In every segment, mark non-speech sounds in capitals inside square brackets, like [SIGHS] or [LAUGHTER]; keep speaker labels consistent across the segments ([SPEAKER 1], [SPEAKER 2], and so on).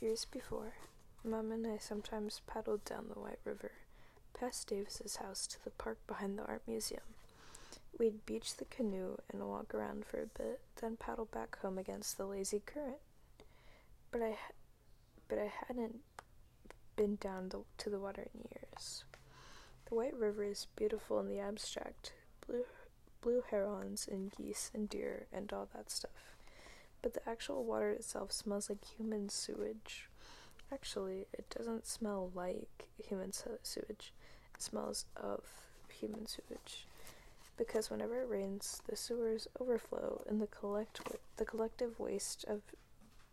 [SPEAKER 1] Years before, Mom and I sometimes paddled down the White River, past Davis's house to the park behind the art museum. We'd beach the canoe and walk around for a bit, then paddle back home against the lazy current. But I, but I hadn't been down the, to the water in years. The White River is beautiful in the abstract, blue, blue herons and geese and deer and all that stuff. But the actual water itself smells like human sewage. Actually, it doesn't smell like human sewage. It smells of human sewage. Because whenever it rains, the sewers overflow and the collect the collective waste of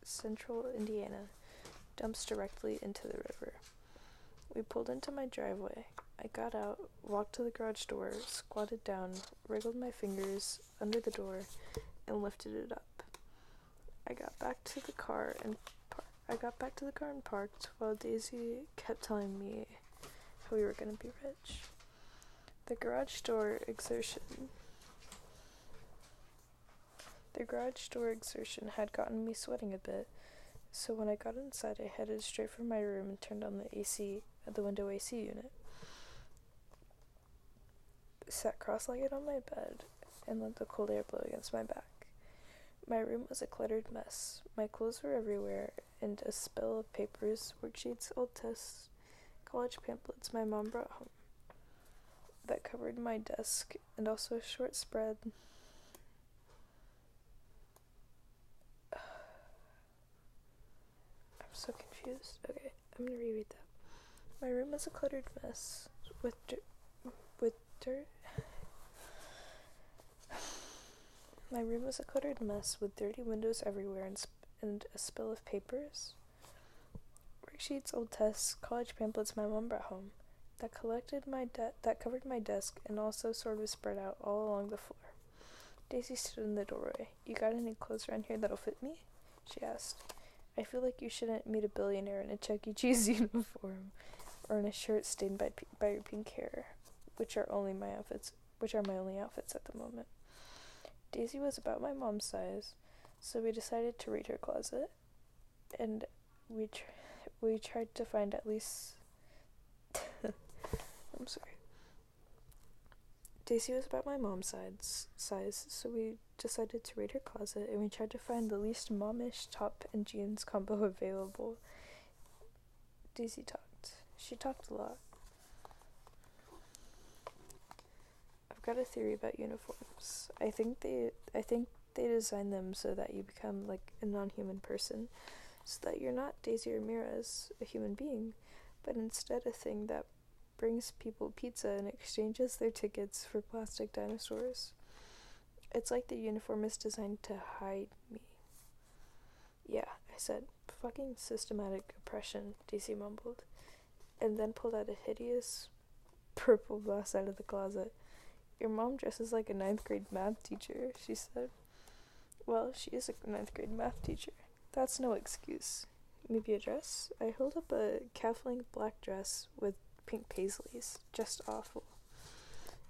[SPEAKER 1] central Indiana dumps directly into the river. We pulled into my driveway. I got out, walked to the garage door, squatted down, wriggled my fingers under the door, and lifted it up. I got back to the car and par- I got back to the car and parked while Daisy kept telling me how we were going to be rich. The garage door exertion the garage door exertion had gotten me sweating a bit, so when I got inside, I headed straight for my room and turned on the AC, the window AC unit. Sat cross-legged on my bed and let the cold air blow against my back. My room was a cluttered mess. My clothes were everywhere, and a spill of papers, worksheets, old tests, college pamphlets my mom brought home that covered my desk, and also a short spread. [SIGHS] I'm so confused. Okay, I'm gonna reread that. My room was a cluttered mess with dirt, with dirt [LAUGHS] My room was a cluttered mess with dirty windows everywhere and, sp- and a spill of papers. Worksheets, old tests, college pamphlets my mom brought home that collected my de- that covered my desk and also sort of spread out all along the floor. Daisy stood in the doorway. You got any clothes around here that'll fit me? She asked. I feel like you shouldn't meet a billionaire in a Chuck E. Cheese [LAUGHS] uniform or in a shirt stained by p- by your pink hair, which are only my outfits, which are my only outfits at the moment. Daisy was about my mom's size, so we decided to raid her closet, and we tr- we tried to find at least. [LAUGHS] I'm sorry. Daisy was about my mom's size, size, so we decided to raid her closet, and we tried to find the least momish top and jeans combo available. Daisy talked. She talked a lot. Got a theory about uniforms. I think they I think they design them so that you become like a non-human person, so that you're not Daisy Ramirez, a human being, but instead a thing that brings people pizza and exchanges their tickets for plastic dinosaurs. It's like the uniform is designed to hide me. Yeah, I said, fucking systematic oppression, Daisy mumbled, and then pulled out a hideous purple blouse out of the closet. Your mom dresses like a ninth grade math teacher, she said. Well, she is a ninth grade math teacher. That's no excuse. Maybe a dress? I held up a calf length black dress with pink paisleys. Just awful.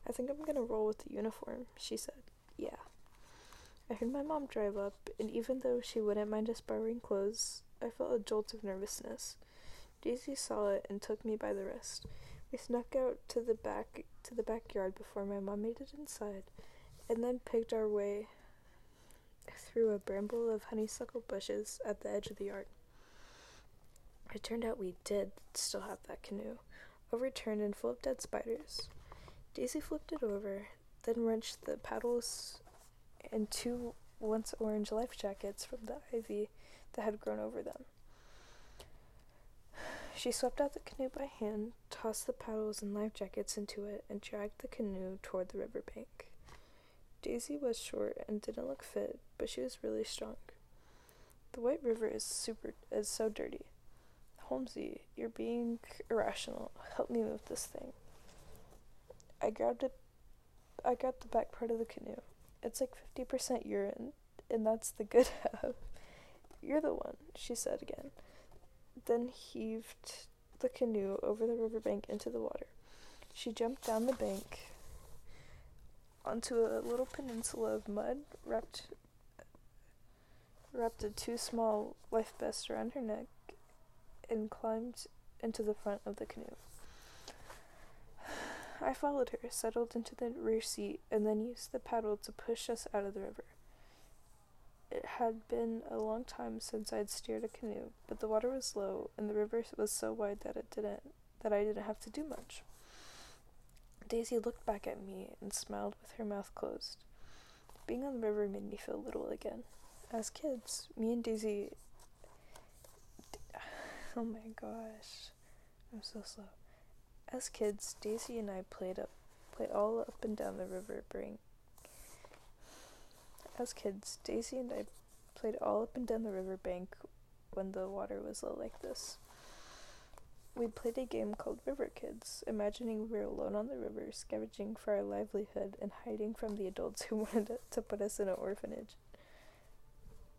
[SPEAKER 1] I think I'm gonna roll with the uniform, she said. Yeah. I heard my mom drive up, and even though she wouldn't mind us borrowing clothes, I felt a jolt of nervousness. Daisy saw it and took me by the wrist. We snuck out to the back to the backyard before my mom made it inside, and then picked our way through a bramble of honeysuckle bushes at the edge of the yard. It turned out we did still have that canoe, overturned and full of dead spiders. Daisy flipped it over, then wrenched the paddles and two once orange life jackets from the ivy that had grown over them. She swept out the canoe by hand, tossed the paddles and life jackets into it, and dragged the canoe toward the river bank. Daisy was short and didn't look fit, but she was really strong. The White River is super is so dirty. Holmesy, you're being irrational. Help me move this thing. I grabbed it I grabbed the back part of the canoe. It's like fifty percent urine, and that's the good [LAUGHS] half. You're the one, she said again then heaved the canoe over the riverbank into the water. She jumped down the bank onto a little peninsula of mud, wrapped wrapped a two small life vests around her neck, and climbed into the front of the canoe. [SIGHS] I followed her, settled into the rear seat, and then used the paddle to push us out of the river. It had been a long time since I'd steered a canoe, but the water was low and the river was so wide that it didn't that I didn't have to do much. Daisy looked back at me and smiled with her mouth closed. Being on the river made me feel little again. As kids, me and Daisy [SIGHS] Oh my gosh. I'm so slow. As kids, Daisy and I played up played all up and down the river brink as kids, Daisy and I played all up and down the river bank when the water was low like this. We played a game called River Kids, imagining we were alone on the river, scavenging for our livelihood and hiding from the adults who [LAUGHS] wanted to put us in an orphanage.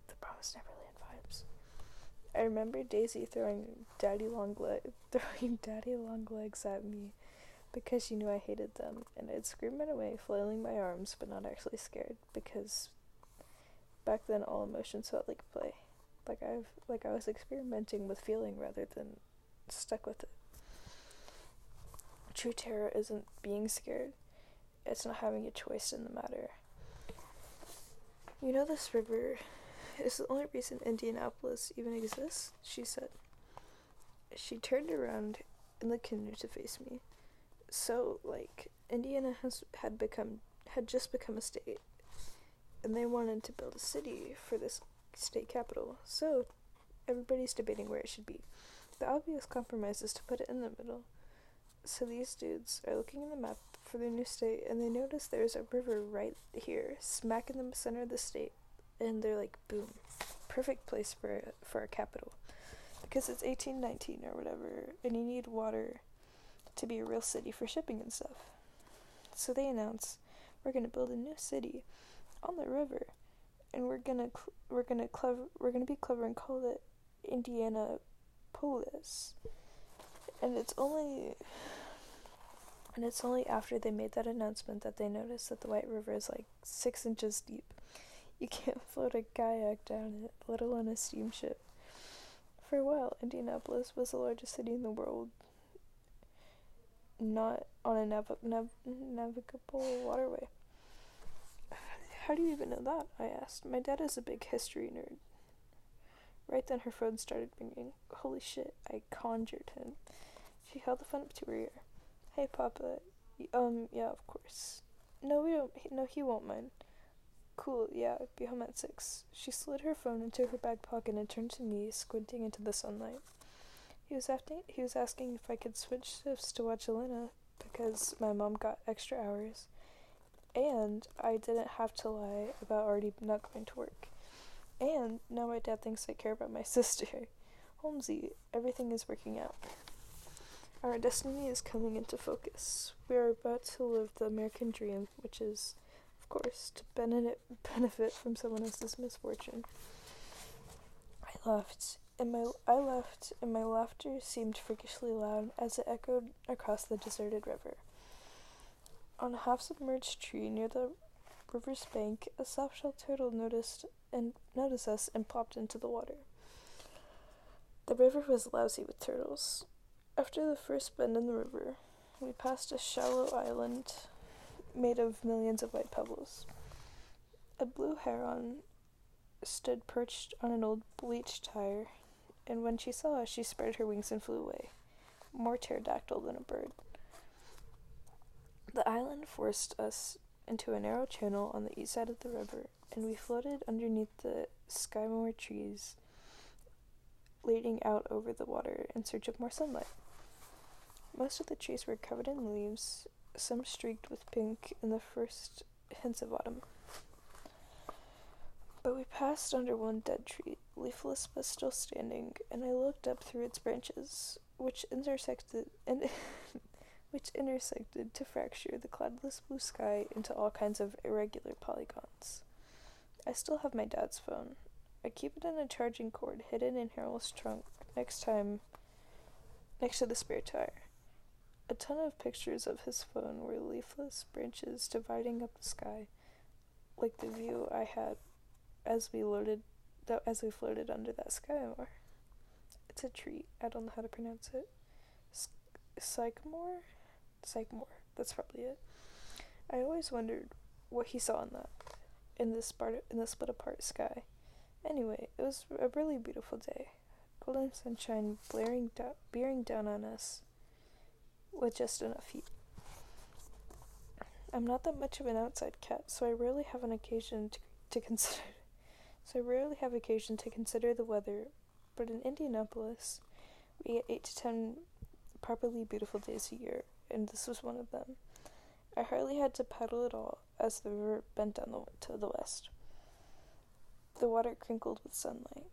[SPEAKER 1] The Promised Neverland vibes. I remember Daisy throwing daddy long le- [LAUGHS] throwing daddy long legs at me because she knew I hated them, and I'd scream it away, flailing my arms, but not actually scared because back then all emotions felt like play. Like I've like I was experimenting with feeling rather than stuck with it. True terror isn't being scared. It's not having a choice in the matter. You know this river is the only reason Indianapolis even exists, she said. She turned around in the canoe to face me. So, like, Indiana has had become had just become a state and they wanted to build a city for this state capital. So everybody's debating where it should be. The obvious compromise is to put it in the middle. So these dudes are looking in the map for their new state and they notice there's a river right here, smack in the center of the state, and they're like, boom, perfect place for for a capital. Because it's 1819 or whatever, and you need water to be a real city for shipping and stuff. So they announce, we're going to build a new city on the river, and we're gonna cl- we're gonna clever we're gonna be clever and call it Indiana Polis. And it's only and it's only after they made that announcement that they noticed that the White River is like six inches deep. You can't [LAUGHS] float a kayak down it, let alone a steamship. For a while, Indianapolis was the largest city in the world, not on a nav- nav- navigable waterway. How do you even know that? I asked. My dad is a big history nerd. Right then her phone started ringing. Holy shit, I conjured him. She held the phone up to her ear. Hey, Papa. Um, yeah, of course. No, we don't. No, he won't mind. Cool, yeah, be home at six. She slid her phone into her back pocket and turned to me, squinting into the sunlight. He was asking. He was asking if I could switch shifts to watch Elena because my mom got extra hours and I didn't have to lie about already not going to work. And now my dad thinks I care about my [LAUGHS] sister. Holmesy, everything is working out. Our destiny is coming into focus. We are about to live the American dream, which is, of course, to benefit benefit from someone else's misfortune. I laughed, and my I laughed, and my laughter seemed freakishly loud as it echoed across the deserted river. On a half submerged tree near the river's bank, a soft-shelled turtle noticed and noticed us and popped into the water. The river was lousy with turtles. After the first bend in the river, we passed a shallow island made of millions of white pebbles. A blue heron stood perched on an old bleached tire, and when she saw us, she spread her wings and flew away, more pterodactyl than a bird. The island forced us into a narrow channel on the east side of the river, and we floated underneath the sycamore trees leading out over the water in search of more sunlight. Most of the trees were covered in leaves, some streaked with pink in the first hints of autumn. But we passed under one dead tree, leafless but still standing, and I looked up through its branches, which intersected and [LAUGHS] which intersected to fracture the cloudless blue sky into all kinds of irregular polygons. I still have my dad's phone. I keep it in a charging cord hidden in Harold's trunk next time next to the spare tire. A ton of pictures of his phone were leafless branches dividing up the sky, like the view I had as we loaded as we floated under that sky It's a tree. I don't know how to pronounce it. sycamore? Sycamore. That's probably it. I always wondered what he saw in that, in this spart- in the split apart sky. Anyway, it was a really beautiful day. Golden sunshine blaring do- bearing down on us with just enough heat. I'm not that much of an outside cat, so I rarely have an occasion to, to consider [LAUGHS] so I rarely have occasion to consider the weather, but in Indianapolis, we get eight to ten properly beautiful days a year, and this was one of them. I hardly had to paddle at all as the river bent down the, to the west. The water crinkled with sunlight.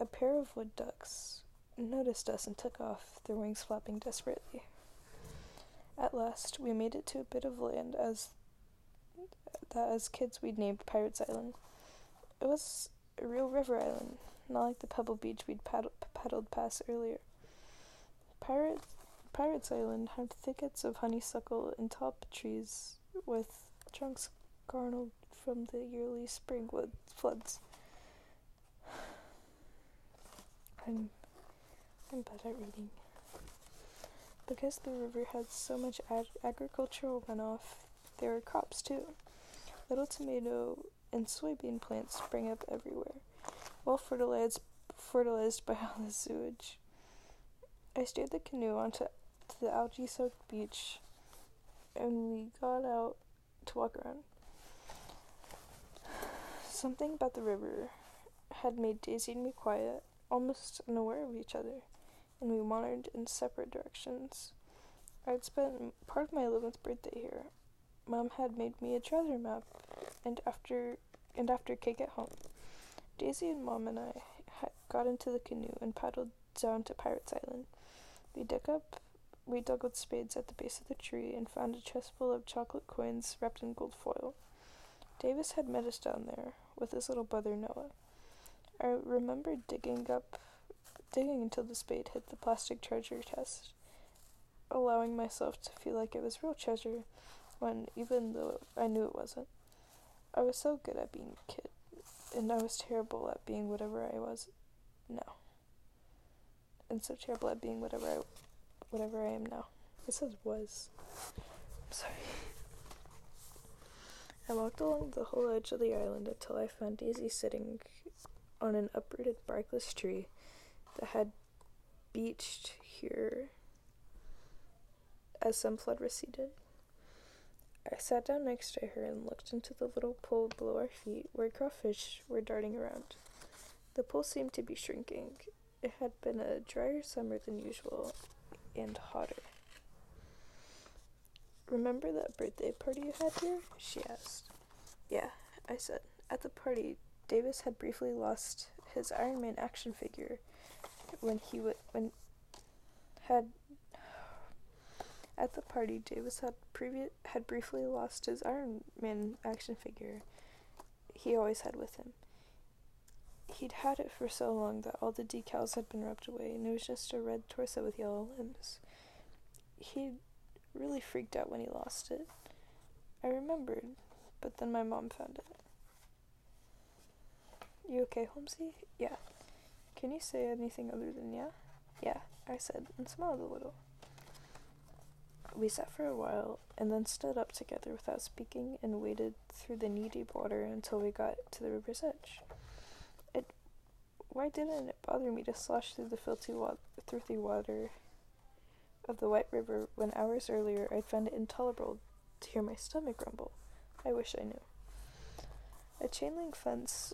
[SPEAKER 1] A pair of wood ducks noticed us and took off, their wings flapping desperately. At last, we made it to a bit of land as that as kids we'd named Pirates Island. It was a real river island, not like the pebble beach we'd paddled, paddled past earlier. Pirates, Pirates Island had thickets of honeysuckle and top trees with trunks garnered from the yearly spring floods. I'm, I'm bad at reading. Because the river had so much ag- agricultural runoff, there were crops too. Little tomato and soybean plants sprang up everywhere, well fertilized, fertilized by all the sewage. I steered the canoe onto the algae soaked beach and we got out to walk around. Something about the river had made Daisy and me quiet, almost unaware of each other, and we wandered in separate directions. I'd spent part of my 11th birthday here, Mom had made me a treasure map, and after and after cake at home, Daisy and Mom and I got into the canoe and paddled down to Pirates Island. We dug up, we dug with spades at the base of the tree and found a chest full of chocolate coins wrapped in gold foil. Davis had met us down there with his little brother Noah. I remember digging up, digging until the spade hit the plastic treasure chest, allowing myself to feel like it was real treasure when even though I knew it wasn't. I was so good at being a kid, and I was terrible at being whatever I was now. And so terrible at being whatever I whatever I am now. It says was. I'm sorry. I walked along the whole edge of the island until I found Daisy sitting on an uprooted barkless tree that had beached here as some flood receded. I sat down next to her and looked into the little pool below our feet where crawfish were darting around. The pool seemed to be shrinking. It had been a drier summer than usual and hotter. Remember that birthday party you had here? She asked. Yeah, I said. At the party, Davis had briefly lost his Iron Man action figure when he w- when had at the party, Davis had previ- had briefly lost his Iron Man action figure he always had with him. He'd had it for so long that all the decals had been rubbed away, and it was just a red torso with yellow limbs. He'd really freaked out when he lost it. I remembered, but then my mom found it. You okay, Holmesy? Yeah. Can you say anything other than yeah? Yeah, I said, and smiled a little. We sat for a while and then stood up together without speaking and waded through the knee deep water until we got to the river's edge. Why didn't it bother me to slosh through the filthy wa- water of the White River when hours earlier I'd found it intolerable to hear my stomach rumble? I wish I knew. A chain link fence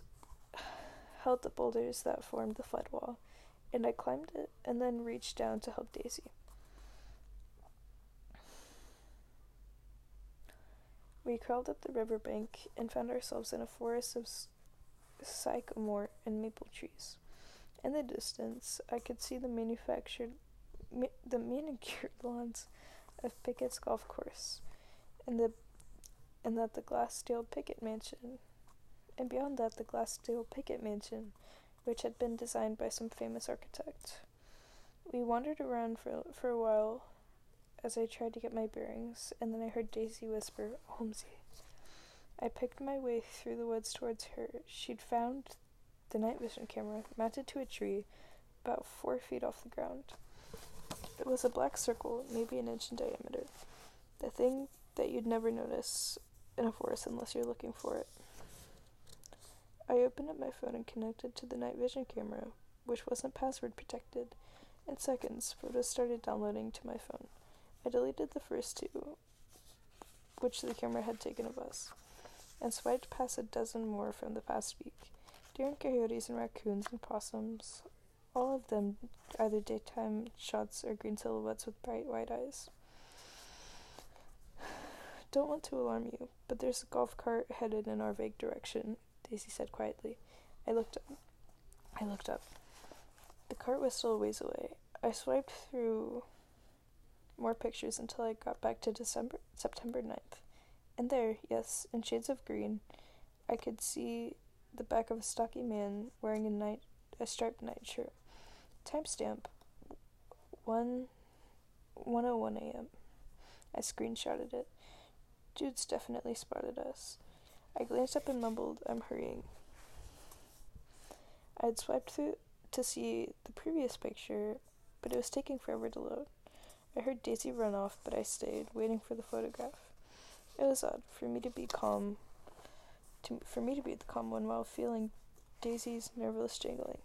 [SPEAKER 1] held the boulders that formed the flood wall, and I climbed it and then reached down to help Daisy. We crawled up the river bank and found ourselves in a forest of sycamore and maple trees. In the distance, I could see the manufactured, ma- the manicured [LAUGHS] lawns of Pickett's golf course, and the, and that the Glassdale Pickett mansion, and beyond that the Glassdale Pickett mansion, which had been designed by some famous architect. We wandered around for for a while, as I tried to get my bearings, and then I heard Daisy whisper, Holmesy. I picked my way through the woods towards her. She'd found the night vision camera mounted to a tree about four feet off the ground. It was a black circle, maybe an inch in diameter. The thing that you'd never notice in a forest unless you're looking for it. I opened up my phone and connected to the night vision camera, which wasn't password protected. In seconds, photos started downloading to my phone. I deleted the first two, which the camera had taken of us, and swiped past a dozen more from the past week. Deer and coyotes and raccoons and possums, all of them either daytime shots or green silhouettes with bright white eyes. [SIGHS] Don't want to alarm you, but there's a golf cart headed in our vague direction, Daisy said quietly. I looked up. I looked up. The cart was still a ways away. I swiped through more pictures until I got back to December September 9th. And there, yes, in shades of green, I could see the back of a stocky man wearing a night a striped nightshirt. Timestamp 1 101 a.m. I screenshotted it. Jude's definitely spotted us. I glanced up and mumbled, I'm hurrying. I had swiped through to see the previous picture, but it was taking forever to load. I heard Daisy run off, but I stayed, waiting for the photograph. It was odd for me to be calm, to, for me to be the calm one while feeling Daisy's nervous jingling.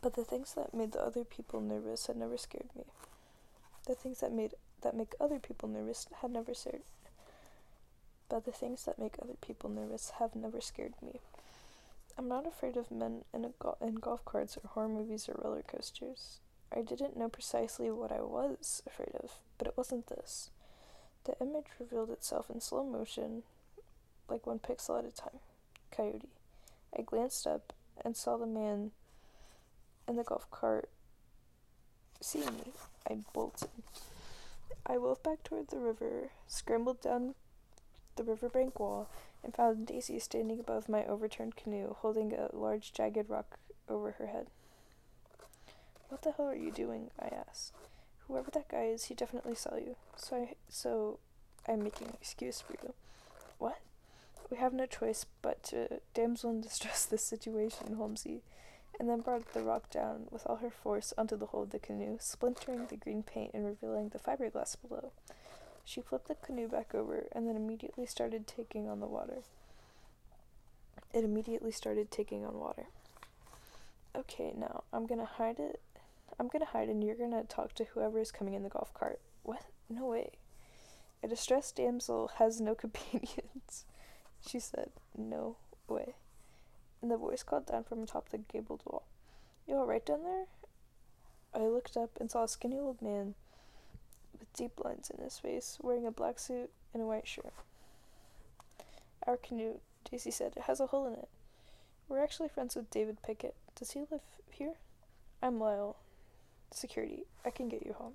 [SPEAKER 1] But the things that made the other people nervous had never scared me. The things that made that make other people nervous had never scared. But the things that make other people nervous have never scared me. I'm not afraid of men in, go- in golf carts or horror movies or roller coasters. I didn't know precisely what I was afraid of, but it wasn't this. The image revealed itself in slow motion, like one pixel at a time. Coyote. I glanced up and saw the man in the golf cart see me. I bolted. I wove back toward the river, scrambled down the riverbank wall, and found Daisy standing above my overturned canoe, holding a large jagged rock over her head. What the hell are you doing? I asked. Whoever that guy is, he definitely saw you. So I, so I'm making an excuse for you. What? We have no choice but to damsel in distress this situation, Holmesy, and then brought the rock down with all her force onto the hull of the canoe, splintering the green paint and revealing the fiberglass below. She flipped the canoe back over and then immediately started taking on the water. It immediately started taking on water. Okay, now I'm gonna hide it I'm gonna hide and you're gonna talk to whoever is coming in the golf cart. What? No way. A distressed damsel has no [LAUGHS] companions, she said. No way. And the voice called down from atop the gabled wall. You alright down there? I looked up and saw a skinny old man with deep lines in his face, wearing a black suit and a white shirt. Our canoe, Daisy said, it has a hole in it. We're actually friends with David Pickett. Does he live here? I'm Lyle, Security. I can get you home.